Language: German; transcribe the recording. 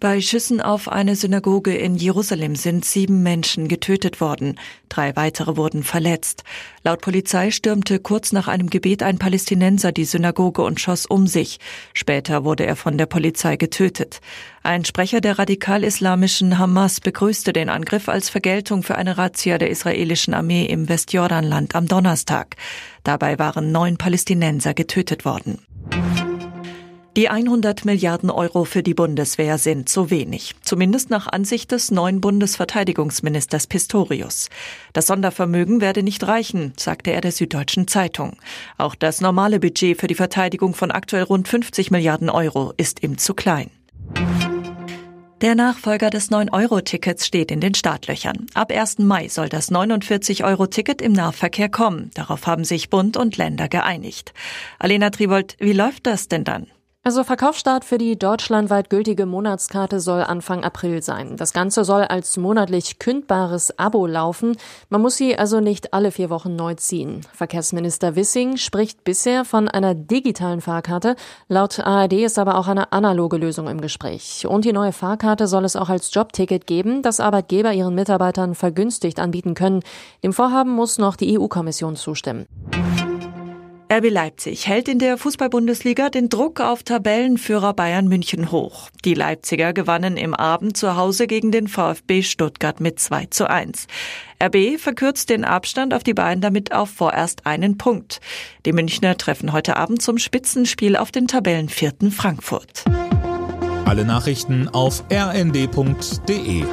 Bei Schüssen auf eine Synagoge in Jerusalem sind sieben Menschen getötet worden. Drei weitere wurden verletzt. Laut Polizei stürmte kurz nach einem Gebet ein Palästinenser die Synagoge und schoss um sich. Später wurde er von der Polizei getötet. Ein Sprecher der radikal-islamischen Hamas begrüßte den Angriff als Vergeltung für eine Razzia der israelischen Armee im Westjordanland am Donnerstag. Dabei waren neun Palästinenser getötet worden. Die 100 Milliarden Euro für die Bundeswehr sind zu wenig, zumindest nach Ansicht des neuen Bundesverteidigungsministers Pistorius. Das Sondervermögen werde nicht reichen, sagte er der Süddeutschen Zeitung. Auch das normale Budget für die Verteidigung von aktuell rund 50 Milliarden Euro ist ihm zu klein. Der Nachfolger des 9-Euro-Tickets steht in den Startlöchern. Ab 1. Mai soll das 49-Euro-Ticket im Nahverkehr kommen. Darauf haben sich Bund und Länder geeinigt. Alena Tribold, wie läuft das denn dann? Also Verkaufsstart für die deutschlandweit gültige Monatskarte soll Anfang April sein. Das Ganze soll als monatlich kündbares Abo laufen. Man muss sie also nicht alle vier Wochen neu ziehen. Verkehrsminister Wissing spricht bisher von einer digitalen Fahrkarte. Laut ARD ist aber auch eine analoge Lösung im Gespräch. Und die neue Fahrkarte soll es auch als Jobticket geben, das Arbeitgeber ihren Mitarbeitern vergünstigt anbieten können. Dem Vorhaben muss noch die EU-Kommission zustimmen. RB Leipzig hält in der Fußball-Bundesliga den Druck auf Tabellenführer Bayern München hoch. Die Leipziger gewannen im Abend zu Hause gegen den VfB Stuttgart mit 2 zu 1. RB verkürzt den Abstand auf die beiden damit auf vorerst einen Punkt. Die Münchner treffen heute Abend zum Spitzenspiel auf den Tabellenvierten Frankfurt. Alle Nachrichten auf rnd.de